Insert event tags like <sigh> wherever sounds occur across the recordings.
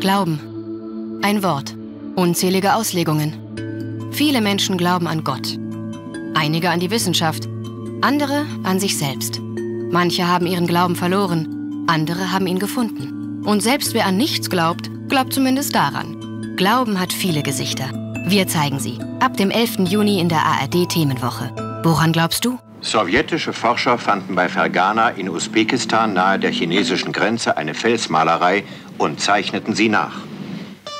Glauben. Ein Wort. Unzählige Auslegungen. Viele Menschen glauben an Gott. Einige an die Wissenschaft. Andere an sich selbst. Manche haben ihren Glauben verloren. Andere haben ihn gefunden. Und selbst wer an nichts glaubt, glaubt zumindest daran. Glauben hat viele Gesichter. Wir zeigen sie. Ab dem 11. Juni in der ARD Themenwoche. Woran glaubst du? Sowjetische Forscher fanden bei Fergana in Usbekistan nahe der chinesischen Grenze eine Felsmalerei und zeichneten sie nach.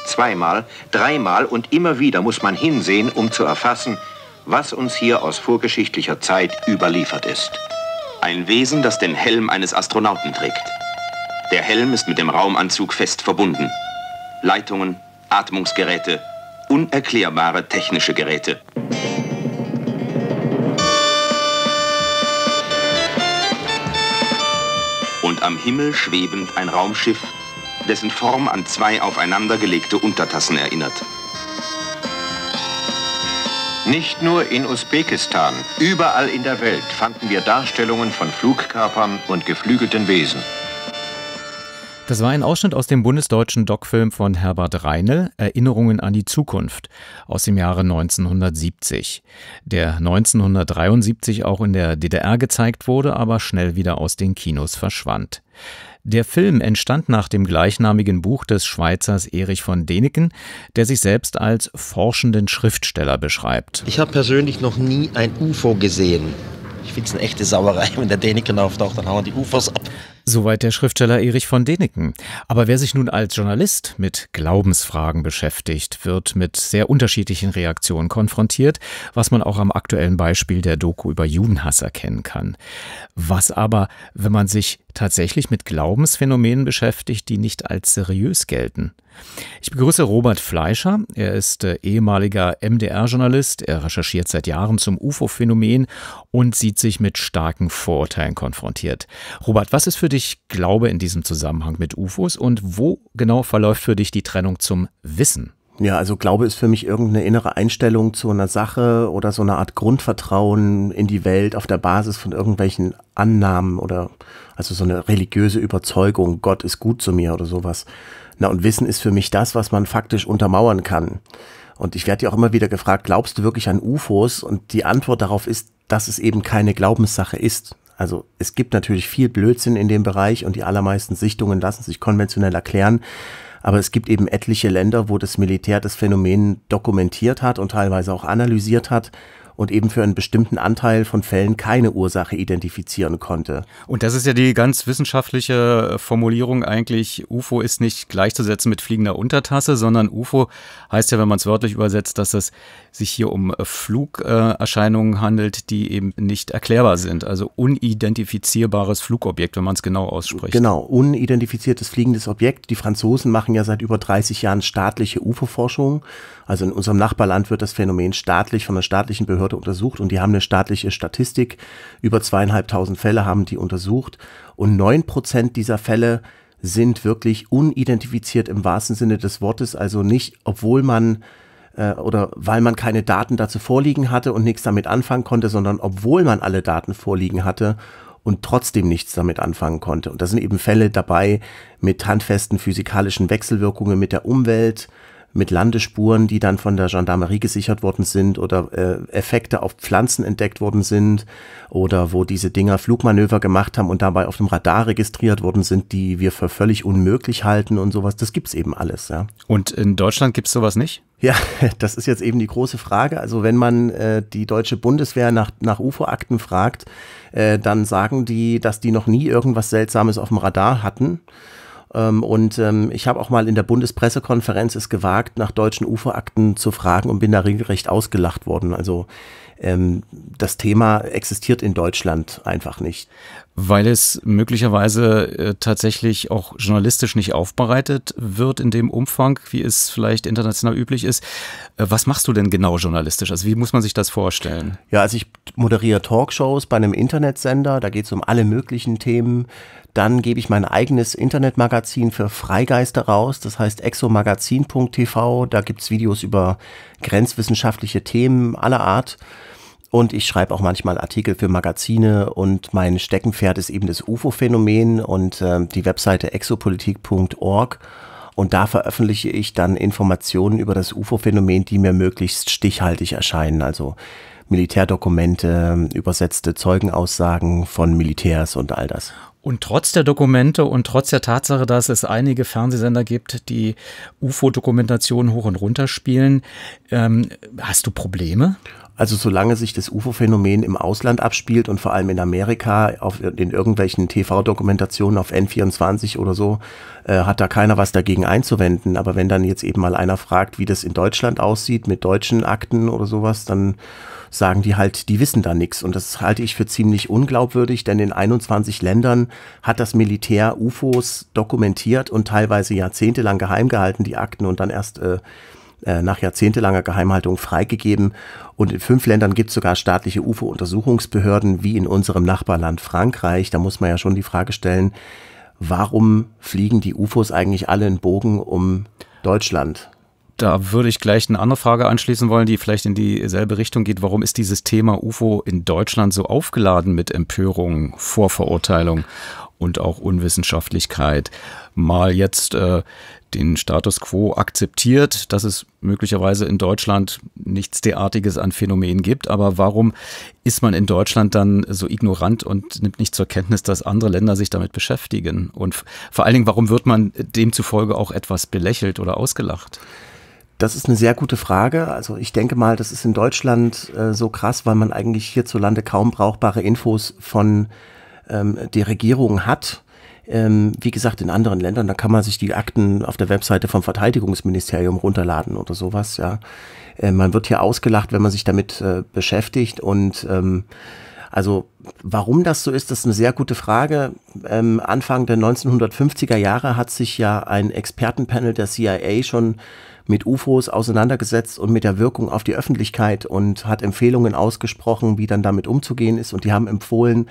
Zweimal, dreimal und immer wieder muss man hinsehen, um zu erfassen, was uns hier aus vorgeschichtlicher Zeit überliefert ist. Ein Wesen, das den Helm eines Astronauten trägt. Der Helm ist mit dem Raumanzug fest verbunden. Leitungen, Atmungsgeräte, unerklärbare technische Geräte. Am Himmel schwebend ein Raumschiff, dessen Form an zwei aufeinandergelegte Untertassen erinnert. Nicht nur in Usbekistan, überall in der Welt fanden wir Darstellungen von Flugkörpern und geflügelten Wesen. Das war ein Ausschnitt aus dem bundesdeutschen Doc-Film von Herbert Reinl, Erinnerungen an die Zukunft, aus dem Jahre 1970, der 1973 auch in der DDR gezeigt wurde, aber schnell wieder aus den Kinos verschwand. Der Film entstand nach dem gleichnamigen Buch des Schweizers Erich von Däniken, der sich selbst als forschenden Schriftsteller beschreibt. Ich habe persönlich noch nie ein UFO gesehen. Ich finde es eine echte Sauerei, <laughs> wenn der Däniken auftaucht, dann hauen die UFOs ab. Soweit der Schriftsteller Erich von Däniken. Aber wer sich nun als Journalist mit Glaubensfragen beschäftigt, wird mit sehr unterschiedlichen Reaktionen konfrontiert, was man auch am aktuellen Beispiel der Doku über Judenhass erkennen kann. Was aber, wenn man sich tatsächlich mit Glaubensphänomenen beschäftigt, die nicht als seriös gelten? Ich begrüße Robert Fleischer. Er ist äh, ehemaliger MDR-Journalist. Er recherchiert seit Jahren zum UFO-Phänomen und sieht sich mit starken Vorurteilen konfrontiert. Robert, was ist für dich Glaube in diesem Zusammenhang mit UFOs und wo genau verläuft für dich die Trennung zum Wissen? Ja, also Glaube ist für mich irgendeine innere Einstellung zu einer Sache oder so eine Art Grundvertrauen in die Welt auf der Basis von irgendwelchen Annahmen oder also so eine religiöse Überzeugung, Gott ist gut zu mir oder sowas. Na, und Wissen ist für mich das, was man faktisch untermauern kann. Und ich werde ja auch immer wieder gefragt, glaubst du wirklich an UFOs? Und die Antwort darauf ist, dass es eben keine Glaubenssache ist. Also es gibt natürlich viel Blödsinn in dem Bereich und die allermeisten Sichtungen lassen sich konventionell erklären. Aber es gibt eben etliche Länder, wo das Militär das Phänomen dokumentiert hat und teilweise auch analysiert hat und eben für einen bestimmten Anteil von Fällen keine Ursache identifizieren konnte. Und das ist ja die ganz wissenschaftliche Formulierung eigentlich, UFO ist nicht gleichzusetzen mit fliegender Untertasse, sondern UFO heißt ja, wenn man es wörtlich übersetzt, dass es sich hier um äh, Flugerscheinungen handelt, die eben nicht erklärbar sind. Also unidentifizierbares Flugobjekt, wenn man es genau ausspricht. Genau, unidentifiziertes fliegendes Objekt. Die Franzosen machen ja seit über 30 Jahren staatliche UFO-Forschung. Also in unserem Nachbarland wird das Phänomen staatlich von einer staatlichen Behörde untersucht und die haben eine staatliche Statistik. Über zweieinhalbtausend Fälle haben die untersucht und neun Prozent dieser Fälle sind wirklich unidentifiziert im wahrsten Sinne des Wortes, also nicht, obwohl man äh, oder weil man keine Daten dazu vorliegen hatte und nichts damit anfangen konnte, sondern obwohl man alle Daten vorliegen hatte und trotzdem nichts damit anfangen konnte. Und da sind eben Fälle dabei mit handfesten physikalischen Wechselwirkungen mit der Umwelt, mit Landespuren, die dann von der Gendarmerie gesichert worden sind oder äh, Effekte auf Pflanzen entdeckt worden sind oder wo diese Dinger Flugmanöver gemacht haben und dabei auf dem Radar registriert worden sind, die wir für völlig unmöglich halten und sowas. Das gibt's eben alles. Ja. Und in Deutschland gibt's sowas nicht? Ja, <laughs> das ist jetzt eben die große Frage. Also wenn man äh, die deutsche Bundeswehr nach, nach UFO-Akten fragt, äh, dann sagen die, dass die noch nie irgendwas Seltsames auf dem Radar hatten. Ähm, und ähm, ich habe auch mal in der Bundespressekonferenz es gewagt, nach deutschen UFO-Akten zu fragen und bin da regelrecht ausgelacht worden. Also ähm, das Thema existiert in Deutschland einfach nicht. Weil es möglicherweise äh, tatsächlich auch journalistisch nicht aufbereitet wird in dem Umfang, wie es vielleicht international üblich ist. Äh, was machst du denn genau journalistisch? Also wie muss man sich das vorstellen? Ja, also ich moderiere Talkshows bei einem Internetsender, da geht es um alle möglichen Themen. Dann gebe ich mein eigenes Internetmagazin für Freigeister raus, das heißt exomagazin.tv. Da gibt's Videos über grenzwissenschaftliche Themen aller Art. Und ich schreibe auch manchmal Artikel für Magazine und mein Steckenpferd ist eben das UFO-Phänomen und äh, die Webseite exopolitik.org. Und da veröffentliche ich dann Informationen über das UFO-Phänomen, die mir möglichst stichhaltig erscheinen. Also Militärdokumente, übersetzte Zeugenaussagen von Militärs und all das. Und trotz der Dokumente und trotz der Tatsache, dass es einige Fernsehsender gibt, die UFO-Dokumentationen hoch und runter spielen, ähm, hast du Probleme? Also solange sich das UFO-Phänomen im Ausland abspielt und vor allem in Amerika auf, in irgendwelchen TV-Dokumentationen auf N24 oder so, äh, hat da keiner was dagegen einzuwenden. Aber wenn dann jetzt eben mal einer fragt, wie das in Deutschland aussieht mit deutschen Akten oder sowas, dann sagen die halt, die wissen da nichts. Und das halte ich für ziemlich unglaubwürdig, denn in 21 Ländern hat das Militär UFOs dokumentiert und teilweise jahrzehntelang geheim gehalten, die Akten, und dann erst äh, äh nach jahrzehntelanger Geheimhaltung freigegeben. Und in fünf Ländern gibt es sogar staatliche UFO-Untersuchungsbehörden, wie in unserem Nachbarland Frankreich. Da muss man ja schon die Frage stellen, warum fliegen die UFOs eigentlich alle in Bogen um Deutschland? Da würde ich gleich eine andere Frage anschließen wollen, die vielleicht in dieselbe Richtung geht. Warum ist dieses Thema UFO in Deutschland so aufgeladen mit Empörung, Vorverurteilung und auch Unwissenschaftlichkeit? Mal jetzt äh, den Status quo akzeptiert, dass es möglicherweise in Deutschland nichts derartiges an Phänomenen gibt. Aber warum ist man in Deutschland dann so ignorant und nimmt nicht zur Kenntnis, dass andere Länder sich damit beschäftigen? Und vor allen Dingen, warum wird man demzufolge auch etwas belächelt oder ausgelacht? Das ist eine sehr gute Frage. Also ich denke mal, das ist in Deutschland äh, so krass, weil man eigentlich hierzulande kaum brauchbare Infos von ähm, der Regierung hat. Ähm, wie gesagt, in anderen Ländern, da kann man sich die Akten auf der Webseite vom Verteidigungsministerium runterladen oder sowas, ja. Äh, man wird hier ausgelacht, wenn man sich damit äh, beschäftigt und ähm, also warum das so ist, das ist eine sehr gute Frage. Ähm, Anfang der 1950er Jahre hat sich ja ein Expertenpanel der CIA schon mit UFOs auseinandergesetzt und mit der Wirkung auf die Öffentlichkeit und hat Empfehlungen ausgesprochen, wie dann damit umzugehen ist. Und die haben empfohlen,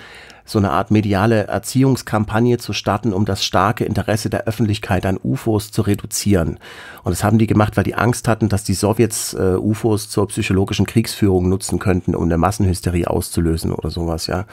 so eine Art mediale Erziehungskampagne zu starten, um das starke Interesse der Öffentlichkeit an UFOs zu reduzieren. Und das haben die gemacht, weil die Angst hatten, dass die Sowjets äh, UFOs zur psychologischen Kriegsführung nutzen könnten, um eine Massenhysterie auszulösen oder sowas, ja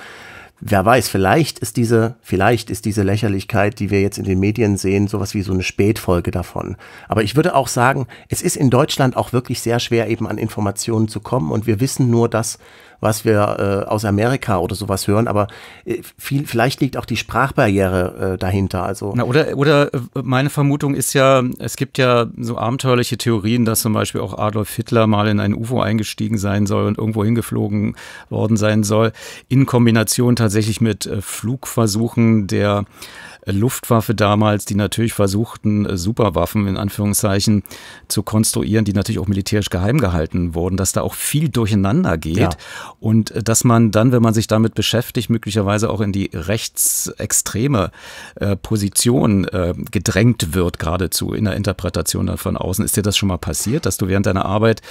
wer weiß, vielleicht ist diese, vielleicht ist diese Lächerlichkeit, die wir jetzt in den Medien sehen, sowas wie so eine Spätfolge davon. Aber ich würde auch sagen, es ist in Deutschland auch wirklich sehr schwer, eben an Informationen zu kommen und wir wissen nur das, was wir äh, aus Amerika oder sowas hören, aber äh, viel, vielleicht liegt auch die Sprachbarriere äh, dahinter. Also Na, oder, oder äh, meine Vermutung ist ja, es gibt ja so abenteuerliche Theorien, dass zum Beispiel auch Adolf Hitler mal in ein UFO eingestiegen sein soll und irgendwo hingeflogen worden sein soll, in Kombination tatsächlich mit äh, Flugversuchen der Luftwaffe damals, die natürlich versuchten, äh, Superwaffen in Anführungszeichen zu konstruieren, die natürlich auch militärisch geheim gehalten wurden, dass da auch viel durcheinander geht ja. und äh, dass man dann, wenn man sich damit beschäftigt, möglicherweise auch in die rechtsextreme äh, Position äh, gedrängt wird, geradezu in der Interpretation von außen. Ist dir das schon mal passiert, dass du während deiner Arbeit,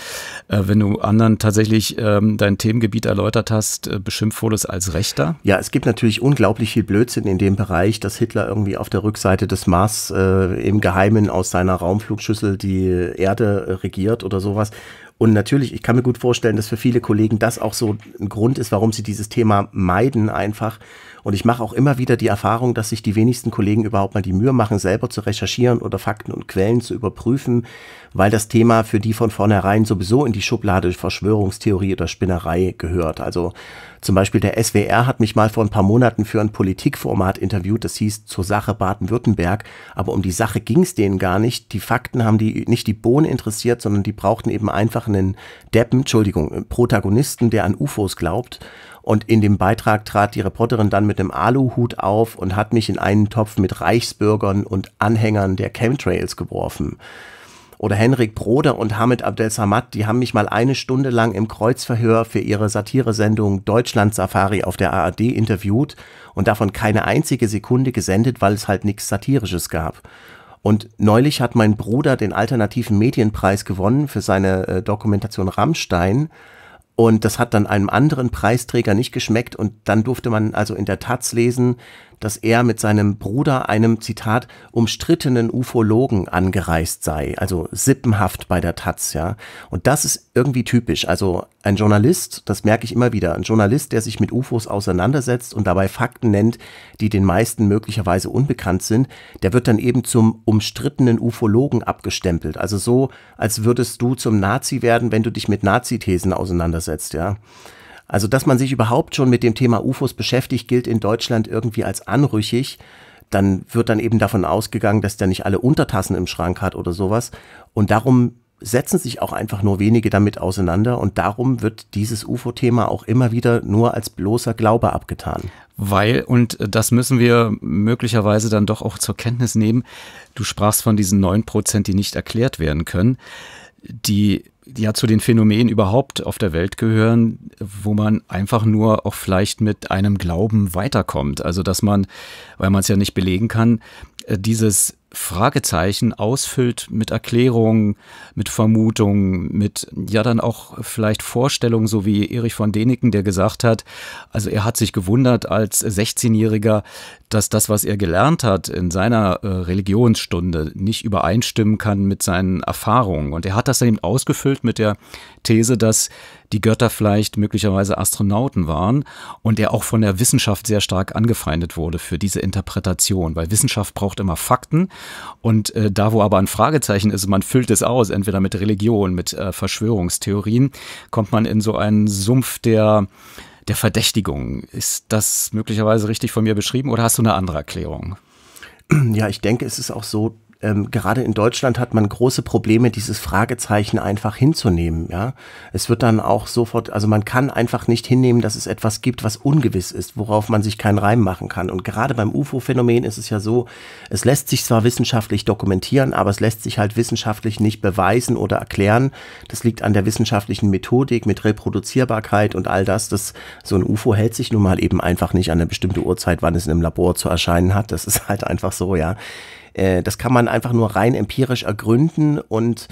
äh, wenn du anderen tatsächlich ähm, dein Themengebiet erläutert hast, beschimpft wurdest als Rechter? Ja, es gibt natürlich unglaublich viel Blödsinn in dem Bereich, dass Hitler Hitler irgendwie auf der Rückseite des Mars äh, im Geheimen aus seiner Raumflugschüssel die Erde äh, regiert oder sowas. Und natürlich, ich kann mir gut vorstellen, dass für viele Kollegen das auch so ein Grund ist, warum sie dieses Thema meiden einfach. Und ich mache auch immer wieder die Erfahrung, dass sich die wenigsten Kollegen überhaupt mal die Mühe machen, selber zu recherchieren oder Fakten und Quellen zu überprüfen, weil das Thema für die von vornherein sowieso in die Schublade Verschwörungstheorie oder Spinnerei gehört. Also zum Beispiel der SWR hat mich mal vor ein paar Monaten für ein Politikformat interviewt, das hieß zur Sache Baden-Württemberg, aber um die Sache ging es denen gar nicht. Die Fakten haben die nicht die Bohnen interessiert, sondern die brauchten eben einfach einen Deppen, Entschuldigung, Protagonisten, der an UFOs glaubt. Und in dem Beitrag trat die Reporterin dann mit einem Aluhut auf und hat mich in einen Topf mit Reichsbürgern und Anhängern der Chemtrails geworfen oder Henrik Broder und Hamid Abdel Samad, die haben mich mal eine Stunde lang im Kreuzverhör für ihre Satiresendung Deutschland Safari auf der ARD interviewt und davon keine einzige Sekunde gesendet, weil es halt nichts Satirisches gab. Und neulich hat mein Bruder den alternativen Medienpreis gewonnen für seine äh, Dokumentation Rammstein. Und das hat dann einem anderen Preisträger nicht geschmeckt. Und dann durfte man also in der Taz lesen, dass er mit seinem Bruder einem Zitat umstrittenen Ufologen angereist sei, also sippenhaft bei der Taz, ja. Und das ist irgendwie typisch. Also ein Journalist, das merke ich immer wieder, ein Journalist, der sich mit UFOs auseinandersetzt und dabei Fakten nennt, die den meisten möglicherweise unbekannt sind, der wird dann eben zum umstrittenen Ufologen abgestempelt. Also so, als würdest du zum Nazi werden, wenn du dich mit Nazi-Thesen auseinandersetzt, ja. Also, dass man sich überhaupt schon mit dem Thema UFOs beschäftigt, gilt in Deutschland irgendwie als anrüchig. Dann wird dann eben davon ausgegangen, dass der nicht alle Untertassen im Schrank hat oder sowas. Und darum setzen sich auch einfach nur wenige damit auseinander und darum wird dieses UFO-Thema auch immer wieder nur als bloßer Glaube abgetan. Weil, und das müssen wir möglicherweise dann doch auch zur Kenntnis nehmen, du sprachst von diesen neun Prozent, die nicht erklärt werden können, die ja zu den Phänomenen überhaupt auf der Welt gehören, wo man einfach nur auch vielleicht mit einem Glauben weiterkommt. Also dass man, weil man es ja nicht belegen kann, äh, dieses Fragezeichen ausfüllt mit Erklärungen, mit Vermutungen, mit ja dann auch vielleicht Vorstellungen, so wie Erich von Däniken, der gesagt hat, also er hat sich gewundert als 16-Jähriger, dass das, was er gelernt hat in seiner äh, Religionsstunde, nicht übereinstimmen kann mit seinen Erfahrungen. Und er hat das dann eben ausgefüllt mit der These, dass die Götter vielleicht möglicherweise Astronauten waren und er auch von der Wissenschaft sehr stark angefeindet wurde für diese Interpretation, weil Wissenschaft braucht immer Fakten und äh, da, wo aber ein Fragezeichen ist, man füllt es aus, entweder mit Religion, mit äh, Verschwörungstheorien, kommt man in so einen Sumpf der der Verdächtigung. Ist das möglicherweise richtig von mir beschrieben oder hast du eine andere Erklärung? Ja, ich denke, es ist auch so, ähm, gerade in Deutschland hat man große Probleme, dieses Fragezeichen einfach hinzunehmen. Ja, es wird dann auch sofort, also man kann einfach nicht hinnehmen, dass es etwas gibt, was ungewiss ist, worauf man sich keinen Reim machen kann. Und gerade beim UFO-Phänomen ist es ja so, es lässt sich zwar wissenschaftlich dokumentieren, aber es lässt sich halt wissenschaftlich nicht beweisen oder erklären. Das liegt an der wissenschaftlichen Methodik mit Reproduzierbarkeit und all das. Das so ein UFO hält sich nun mal eben einfach nicht an eine bestimmte Uhrzeit, wann es in einem Labor zu erscheinen hat. Das ist halt einfach so, ja. Äh, das kann man einfach nur rein empirisch ergründen und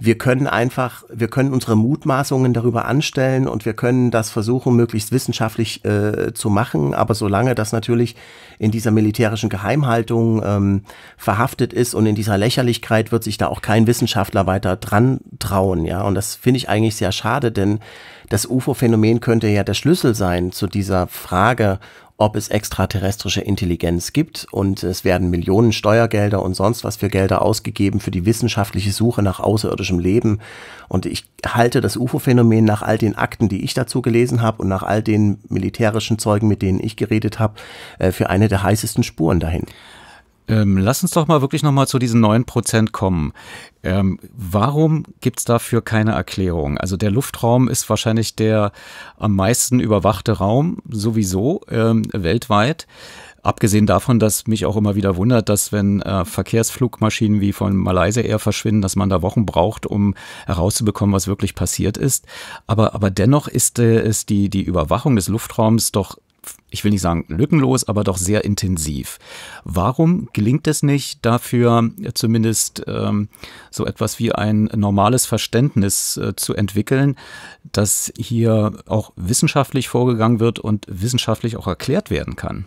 wir können einfach, wir können unsere Mutmaßungen darüber anstellen und wir können das versuchen, möglichst wissenschaftlich äh, zu machen. Aber solange das natürlich in dieser militärischen Geheimhaltung ähm, verhaftet ist und in dieser Lächerlichkeit, wird sich da auch kein Wissenschaftler weiter dran trauen. Ja, und das finde ich eigentlich sehr schade, denn das UFO-Phänomen könnte ja der Schlüssel sein zu dieser Frage, ob es extraterrestrische Intelligenz gibt und es werden Millionen Steuergelder und sonst was für Gelder ausgegeben für die wissenschaftliche Suche nach außerirdischem Leben. Und ich halte das UFO-Phänomen nach all den Akten, die ich dazu gelesen habe und nach all den militärischen Zeugen, mit denen ich geredet habe, äh, für eine der heißesten Spuren dahin. Ähm, lass uns doch mal wirklich nochmal zu diesen neun Prozent kommen. Ähm, warum gibt es dafür keine Erklärung? Also der Luftraum ist wahrscheinlich der am meisten überwachte Raum sowieso ähm, weltweit. Abgesehen davon, dass mich auch immer wieder wundert, dass wenn äh, Verkehrsflugmaschinen wie von Malaysia Air verschwinden, dass man da Wochen braucht, um herauszubekommen, was wirklich passiert ist. Aber, aber dennoch ist, äh, ist die, die Überwachung des Luftraums doch ich will nicht sagen lückenlos, aber doch sehr intensiv. Warum gelingt es nicht, dafür zumindest ähm, so etwas wie ein normales Verständnis äh, zu entwickeln, dass hier auch wissenschaftlich vorgegangen wird und wissenschaftlich auch erklärt werden kann?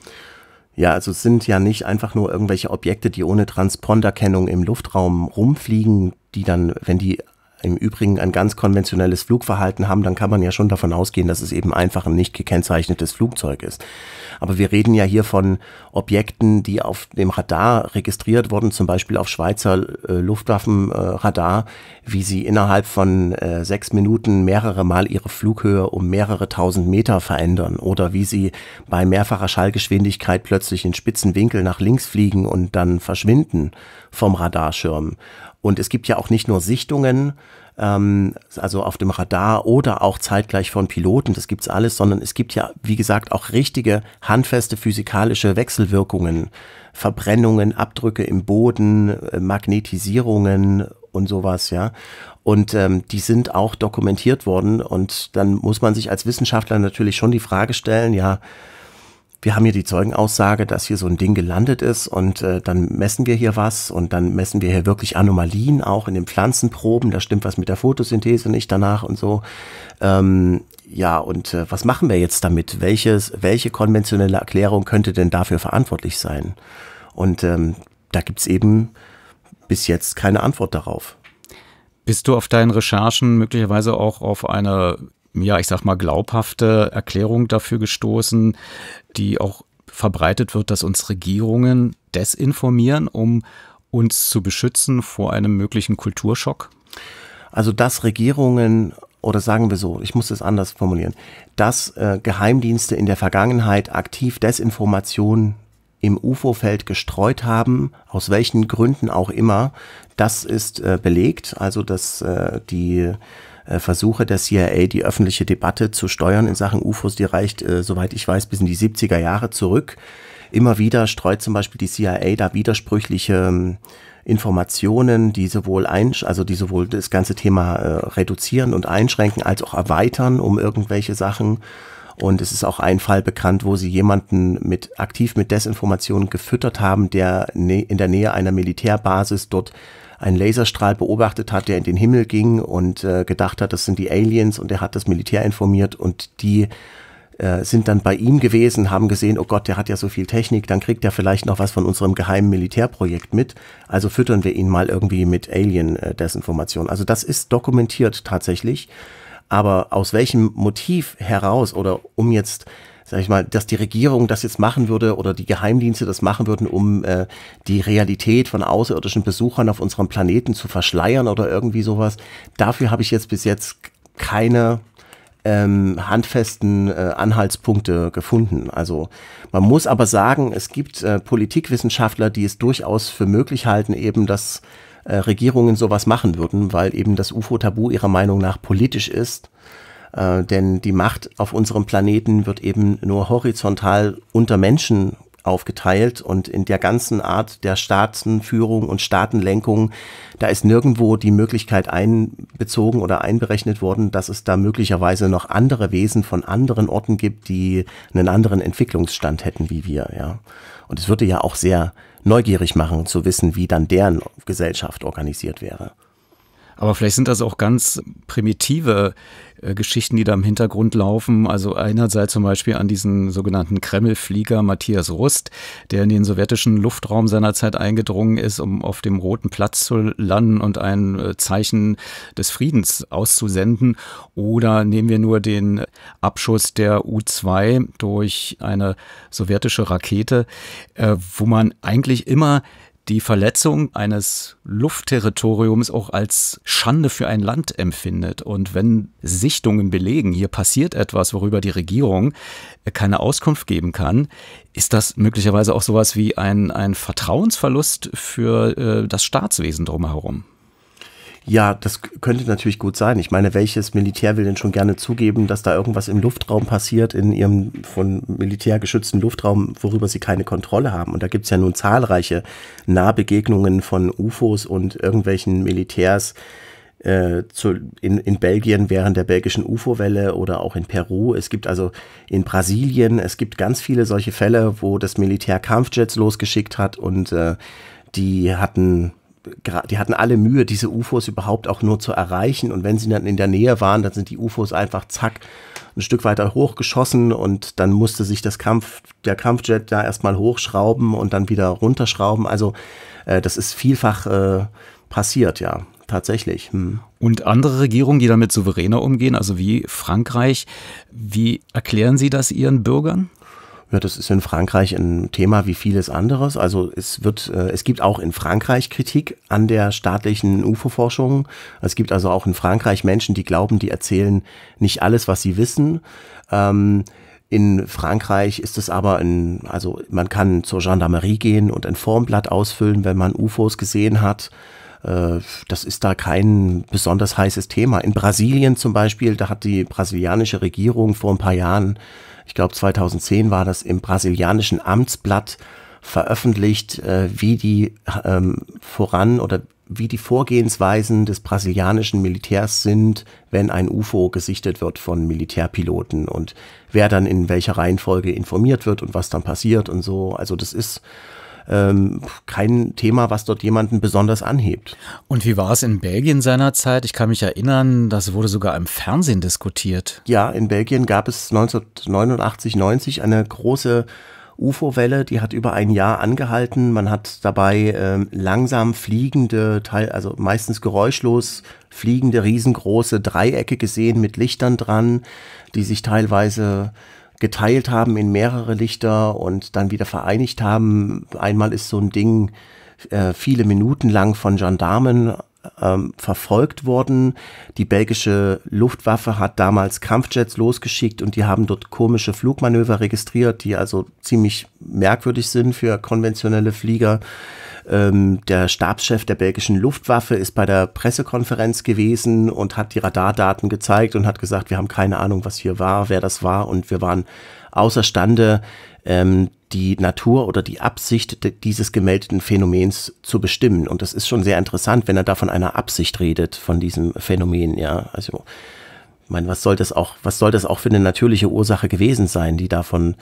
Ja, also es sind ja nicht einfach nur irgendwelche Objekte, die ohne Transponderkennung im Luftraum rumfliegen, die dann, wenn die im Übrigen ein ganz konventionelles Flugverhalten haben, dann kann man ja schon davon ausgehen, dass es eben einfach ein nicht gekennzeichnetes Flugzeug ist. Aber wir reden ja hier von Objekten, die auf dem Radar registriert wurden, zum Beispiel auf Schweizer äh, Luftwaffenradar, äh, wie sie innerhalb von äh, sechs Minuten mehrere Mal ihre Flughöhe um mehrere tausend Meter verändern oder wie sie bei mehrfacher Schallgeschwindigkeit plötzlich in spitzen Winkel nach links fliegen und dann verschwinden vom Radarschirm. Und es gibt ja auch nicht nur Sichtungen, ähm, also auf dem Radar oder auch zeitgleich von Piloten, das gibt's alles, sondern es gibt ja, wie gesagt, auch richtige handfeste physikalische Wechselwirkungen, Verbrennungen, Abdrücke im Boden, äh, Magnetisierungen und sowas, ja. Und ähm, die sind auch dokumentiert worden. Und dann muss man sich als Wissenschaftler natürlich schon die Frage stellen, ja, wir haben hier die Zeugenaussage, dass hier so ein Ding gelandet ist und äh, dann messen wir hier was und dann messen wir hier wirklich Anomalien auch in den Pflanzenproben. Da stimmt was mit der Photosynthese nicht danach und so. Ähm, ja, und äh, was machen wir jetzt damit? Welches, welche konventionelle Erklärung könnte denn dafür verantwortlich sein? Und ähm, da gibt's eben bis jetzt keine Antwort darauf. Bist du auf deinen Recherchen möglicherweise auch auf eine, ja, ich sag mal, glaubhafte Erklärung dafür gestoßen, die auch verbreitet wird, dass uns Regierungen desinformieren, um uns zu beschützen vor einem möglichen Kulturschock? Also, dass Regierungen oder sagen wir so, ich muss es anders formulieren, dass äh, Geheimdienste in der Vergangenheit aktiv Desinformation im UFO-Feld gestreut haben, aus welchen Gründen auch immer, das ist äh, belegt. Also, dass äh, die Versuche der CIA, die öffentliche Debatte zu steuern in Sachen UFOs, die reicht, äh, soweit ich weiß, bis in die 70er Jahre zurück. Immer wieder streut zum Beispiel die CIA da widersprüchliche ähm, Informationen, die sowohl ein, also die sowohl das ganze Thema äh, reduzieren und einschränken, als auch erweitern um irgendwelche Sachen. Und es ist auch ein Fall bekannt, wo sie jemanden mit aktiv mit Desinformationen gefüttert haben, der in der Nähe einer Militärbasis dort einen Laserstrahl beobachtet hat, der in den Himmel ging und äh, gedacht hat, das sind die Aliens und er hat das Militär informiert und die äh, sind dann bei ihm gewesen, haben gesehen, oh Gott, der hat ja so viel Technik, dann kriegt er vielleicht noch was von unserem geheimen Militärprojekt mit. Also füttern wir ihn mal irgendwie mit Alien-Desinformation. Also das ist dokumentiert tatsächlich. Aber aus welchem Motiv heraus oder um jetzt sag ich mal, dass die Regierung das jetzt machen würde oder die Geheimdienste das machen würden, um äh, die Realität von außerirdischen Besuchern auf unserem Planeten zu verschleiern oder irgendwie sowas. Dafür habe ich jetzt bis jetzt keine ähm, handfesten äh, Anhaltspunkte gefunden. Also man muss aber sagen, es gibt äh, Politikwissenschaftler, die es durchaus für möglich halten, eben dass äh, Regierungen sowas machen würden, weil eben das UFO-Tabu ihrer Meinung nach politisch ist. Äh, denn die Macht auf unserem Planeten wird eben nur horizontal unter Menschen aufgeteilt und in der ganzen Art der Staatenführung und Staatenlenkung, da ist nirgendwo die Möglichkeit einbezogen oder einberechnet worden, dass es da möglicherweise noch andere Wesen von anderen Orten gibt, die einen anderen Entwicklungsstand hätten wie wir, ja. Und es würde ja auch sehr neugierig machen zu wissen, wie dann deren Gesellschaft organisiert wäre. Aber vielleicht sind das auch ganz primitive äh, Geschichten, die da im Hintergrund laufen. Also einerseits zum Beispiel an diesen sogenannten Kreml-Flieger Matthias Rust, der in den sowjetischen Luftraum seinerzeit eingedrungen ist, um auf dem Roten Platz zu landen und ein äh, Zeichen des Friedens auszusenden. Oder nehmen wir nur den Abschuss der U-2 durch eine sowjetische Rakete, äh, wo man eigentlich immer die Verletzung eines Luftterritoriums auch als Schande für ein Land empfindet. Und wenn Sichtungen belegen, hier passiert etwas, worüber die Regierung keine Auskunft geben kann, ist das möglicherweise auch sowas wie ein, ein Vertrauensverlust für äh, das Staatswesen drumherum. Ja, das könnte natürlich gut sein. Ich meine, welches Militär will denn schon gerne zugeben, dass da irgendwas im Luftraum passiert, in ihrem von Militär geschützten Luftraum, worüber sie keine Kontrolle haben? Und da gibt's ja nun zahlreiche Nahbegegnungen von UFOs und irgendwelchen Militärs, äh, zu, in, in Belgien während der belgischen UFO-Welle oder auch in Peru. Es gibt also in Brasilien, es gibt ganz viele solche Fälle, wo das Militär Kampfjets losgeschickt hat und äh, die hatten die hatten alle Mühe, diese UFOs überhaupt auch nur zu erreichen. Und wenn sie dann in der Nähe waren, dann sind die UFOs einfach zack ein Stück weiter hochgeschossen und dann musste sich das Kampf, der Kampfjet da erstmal hochschrauben und dann wieder runterschrauben. Also äh, das ist vielfach äh, passiert, ja, tatsächlich. Hm. Und andere Regierungen, die damit souveräner umgehen, also wie Frankreich, wie erklären Sie das Ihren Bürgern? Ja, das ist in Frankreich ein Thema wie vieles anderes. Also es wird, äh, es gibt auch in Frankreich Kritik an der staatlichen UFO-Forschung. Es gibt also auch in Frankreich Menschen, die glauben, die erzählen nicht alles, was sie wissen. Ähm, in Frankreich ist es aber ein, also man kann zur Gendarmerie gehen und ein Formblatt ausfüllen, wenn man UFOs gesehen hat. Äh, das ist da kein besonders heißes Thema. In Brasilien zum Beispiel, da hat die brasilianische Regierung vor ein paar Jahren ich glaube 2010 war das im brasilianischen Amtsblatt veröffentlicht, äh, wie die ähm, voran oder wie die Vorgehensweisen des brasilianischen Militärs sind, wenn ein UFO gesichtet wird von Militärpiloten und wer dann in welcher Reihenfolge informiert wird und was dann passiert und so. Also das ist ähm, kein Thema, was dort jemanden besonders anhebt. Und wie war es in Belgien seinerzeit? Ich kann mich erinnern, das wurde sogar im Fernsehen diskutiert. Ja, in Belgien gab es 1989, 90 eine große UFO-Welle, die hat über ein Jahr angehalten. Man hat dabei ähm, langsam fliegende, Teil, also meistens geräuschlos fliegende, riesengroße Dreiecke gesehen mit Lichtern dran, die sich teilweise geteilt haben in mehrere Lichter und dann wieder vereinigt haben. Einmal ist so ein Ding äh, viele Minuten lang von Gendarmen ähm, verfolgt worden. Die belgische Luftwaffe hat damals Kampfjets losgeschickt und die haben dort komische Flugmanöver registriert, die also ziemlich merkwürdig sind für konventionelle Flieger. Ähm, der Stabschef der belgischen Luftwaffe ist bei der Pressekonferenz gewesen und hat die Radardaten gezeigt und hat gesagt, wir haben keine Ahnung, was hier war, wer das war und wir waren außerstande, ähm, die Natur oder die Absicht dieses gemeldeten Phänomens zu bestimmen. Und das ist schon sehr interessant, wenn er da von einer Absicht redet, von diesem Phänomen, ja. Also, ich meine, was soll das auch, was soll das auch für eine natürliche Ursache gewesen sein, die davon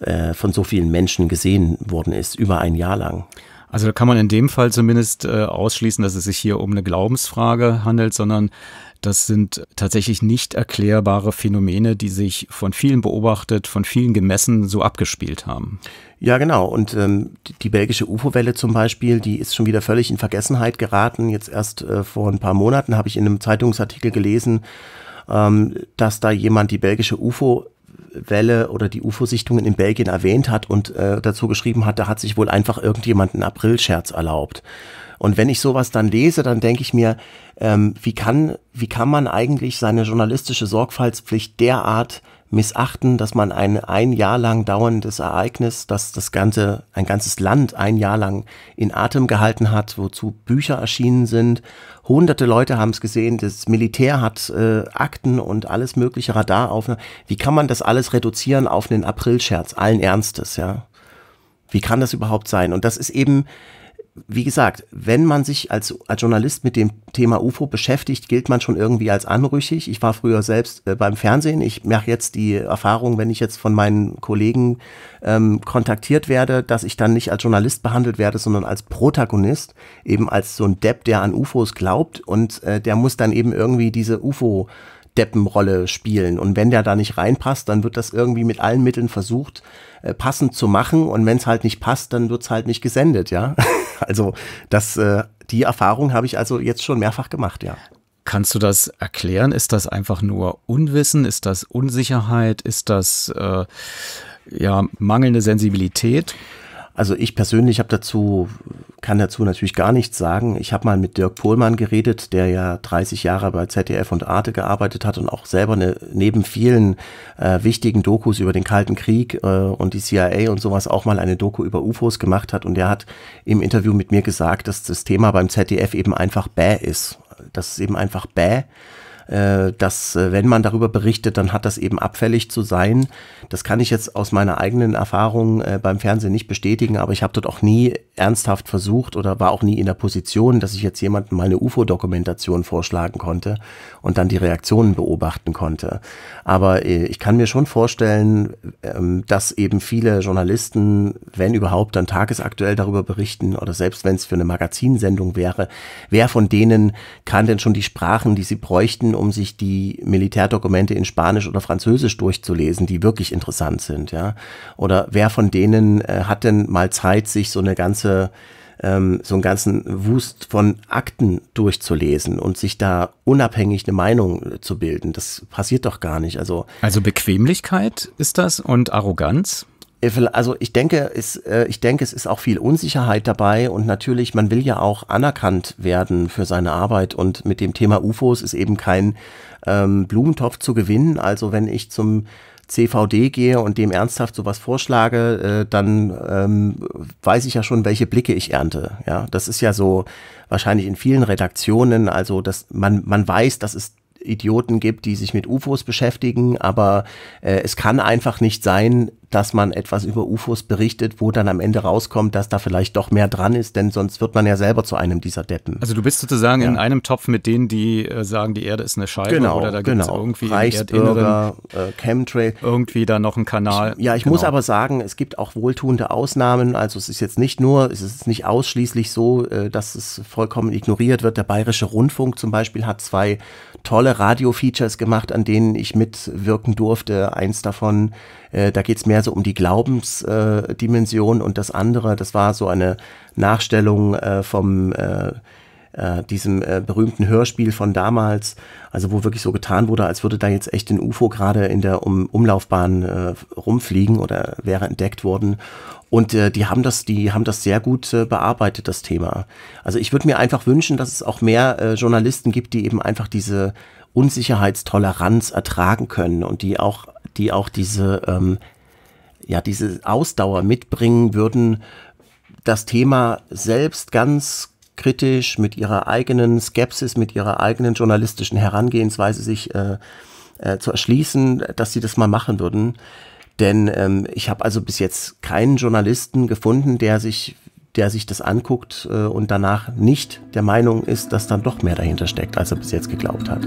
äh, von so vielen Menschen gesehen worden ist, über ein Jahr lang? Also da kann man in dem Fall zumindest äh, ausschließen, dass es sich hier um eine Glaubensfrage handelt, sondern das sind tatsächlich nicht erklärbare Phänomene, die sich von vielen beobachtet, von vielen gemessen so abgespielt haben. Ja, genau. Und ähm, die, belgische UFO-Welle zum Beispiel, die ist schon wieder völlig in Vergessenheit geraten. Jetzt erst äh, vor ein paar Monaten habe ich in einem Zeitungsartikel gelesen, ähm, dass da jemand die belgische UFO Welle oder die UFO-Sichtungen in Belgien erwähnt hat und äh, dazu geschrieben hat, da hat sich wohl einfach irgendjemand einen Aprilscherz erlaubt. Und wenn ich sowas dann lese, dann denke ich mir, ähm, wie, kann, wie kann man eigentlich seine journalistische Sorgfaltspflicht derart missachten, dass man ein ein Jahr lang dauerndes Ereignis, das das ganze, ein ganzes Land ein Jahr lang in Atem gehalten hat, wozu Bücher erschienen sind. Hunderte Leute haben es gesehen, das Militär hat äh, Akten und alles mögliche Radar auf. Wie kann man das alles reduzieren auf einen Aprilscherz, allen Ernstes, ja? Wie kann das überhaupt sein? Und das ist eben wie gesagt, wenn man sich als, als Journalist mit dem Thema UFO beschäftigt, gilt man schon irgendwie als anrüchig. Ich war früher selbst äh, beim Fernsehen. Ich mache jetzt die Erfahrung, wenn ich jetzt von meinen Kollegen ähm, kontaktiert werde, dass ich dann nicht als Journalist behandelt werde, sondern als Protagonist, eben als so ein Depp, der an UFOs glaubt und äh, der muss dann eben irgendwie diese UFO Deppenrolle spielen. Und wenn der da nicht reinpasst, dann wird das irgendwie mit allen Mitteln versucht, äh, passend zu machen. Und wenn es halt nicht passt, dann wird es halt nicht gesendet, ja. <laughs> Also das, äh, die Erfahrung habe ich also jetzt schon mehrfach gemacht, ja. Kannst du das erklären? Ist das einfach nur Unwissen? Ist das Unsicherheit? Ist das äh, ja mangelnde Sensibilität? Also ich persönlich habe dazu, kann dazu natürlich gar nichts sagen. Ich habe mal mit Dirk Pohlmann geredet, der ja 30 Jahre bei ZDF und Arte gearbeitet hat und auch selber eine, neben vielen äh, wichtigen Dokus über den Kalten Krieg äh, und die CIA und sowas auch mal eine Doku über UFOs gemacht hat. Und der hat im Interview mit mir gesagt, dass das Thema beim ZDF eben einfach bäh ist. Das ist eben einfach bäh äh, dass äh, wenn man darüber berichtet, dann hat das eben abfällig zu sein. Das kann ich jetzt aus meiner eigenen Erfahrung äh, beim Fernsehen nicht bestätigen, aber ich habe dort auch nie ernsthaft versucht oder war auch nie in der Position, dass ich jetzt jemandem mal eine UFO-Dokumentation vorschlagen konnte und dann die Reaktionen beobachten konnte. Aber äh, ich kann mir schon vorstellen, ähm, dass eben viele Journalisten, wenn überhaupt, dann tagesaktuell darüber berichten oder selbst wenn es für eine Magazinsendung wäre, wer von denen kann denn schon die Sprachen, die sie bräuchten, um sich die Militärdokumente in Spanisch oder Französisch durchzulesen, die wirklich interessant sind, ja? Oder wer von denen äh, hat denn mal Zeit, sich so eine ganze ähm, so einen ganzen Wust von Akten durchzulesen und sich da unabhängig eine Meinung zu bilden. Das passiert doch gar nicht. Also, also Bequemlichkeit ist das und Arroganz? Äh, also ich denke, es, äh, ich denke, es ist auch viel Unsicherheit dabei und natürlich, man will ja auch anerkannt werden für seine Arbeit und mit dem Thema UFOs ist eben kein ähm, Blumentopf zu gewinnen. Also wenn ich zum CVD gehe und dem ernsthaft sowas vorschlage, äh, dann ähm, weiß ich ja schon, welche Blicke ich ernte. Ja, das ist ja so wahrscheinlich in vielen Redaktionen, also dass man, man weiß, dass es Idioten gibt, die sich mit UFOs beschäftigen, aber äh, es kann einfach nicht sein, dass man etwas über UFOs berichtet, wo dann am Ende rauskommt, dass da vielleicht doch mehr dran ist, denn sonst wird man ja selber zu einem dieser Deppen. Also du bist sozusagen ja. in einem Topf mit denen, die äh, sagen, die Erde ist eine Scheibe genau, oder da gibt es genau. irgendwie Reichsbürger, äh, Chemtrail. Irgendwie da noch ein Kanal. Ich, ja, ich genau. muss aber sagen, es gibt auch wohltuende Ausnahmen. Also es ist jetzt nicht nur, es ist nicht ausschließlich so, äh, dass es vollkommen ignoriert wird. Der Bayerische Rundfunk zum Beispiel hat zwei tolle Radio-Features gemacht, an denen ich mitwirken durfte. Eins davon, äh, da geht es mehr so um die Glaubensdimension äh, und das andere, das war so eine Nachstellung äh, vom äh, äh, diesem berühmten Hörspiel von damals, also wo wirklich so getan wurde, als würde da jetzt echt ein UFO gerade in der um Umlaufbahn rumfliegen oder wäre entdeckt worden. Und äh, die haben das, die haben das sehr gut äh, bearbeitet, das Thema. Also ich würde mir einfach wünschen, dass es auch mehr äh, Journalisten gibt, die eben einfach diese Unsicherheitstoleranz ertragen können und die auch, die auch diese, ähm, ja, diese Ausdauer mitbringen würden, das Thema selbst ganz kritisch mit ihrer eigenen Skepsis, mit ihrer eigenen journalistischen Herangehensweise sich äh, äh, zu erschließen, dass sie das mal machen würden. Denn ähm, ich habe also bis jetzt keinen Journalisten gefunden, der sich, der sich das anguckt äh, und danach nicht der Meinung ist, dass dann doch mehr dahinter steckt, als er bis jetzt geglaubt hat.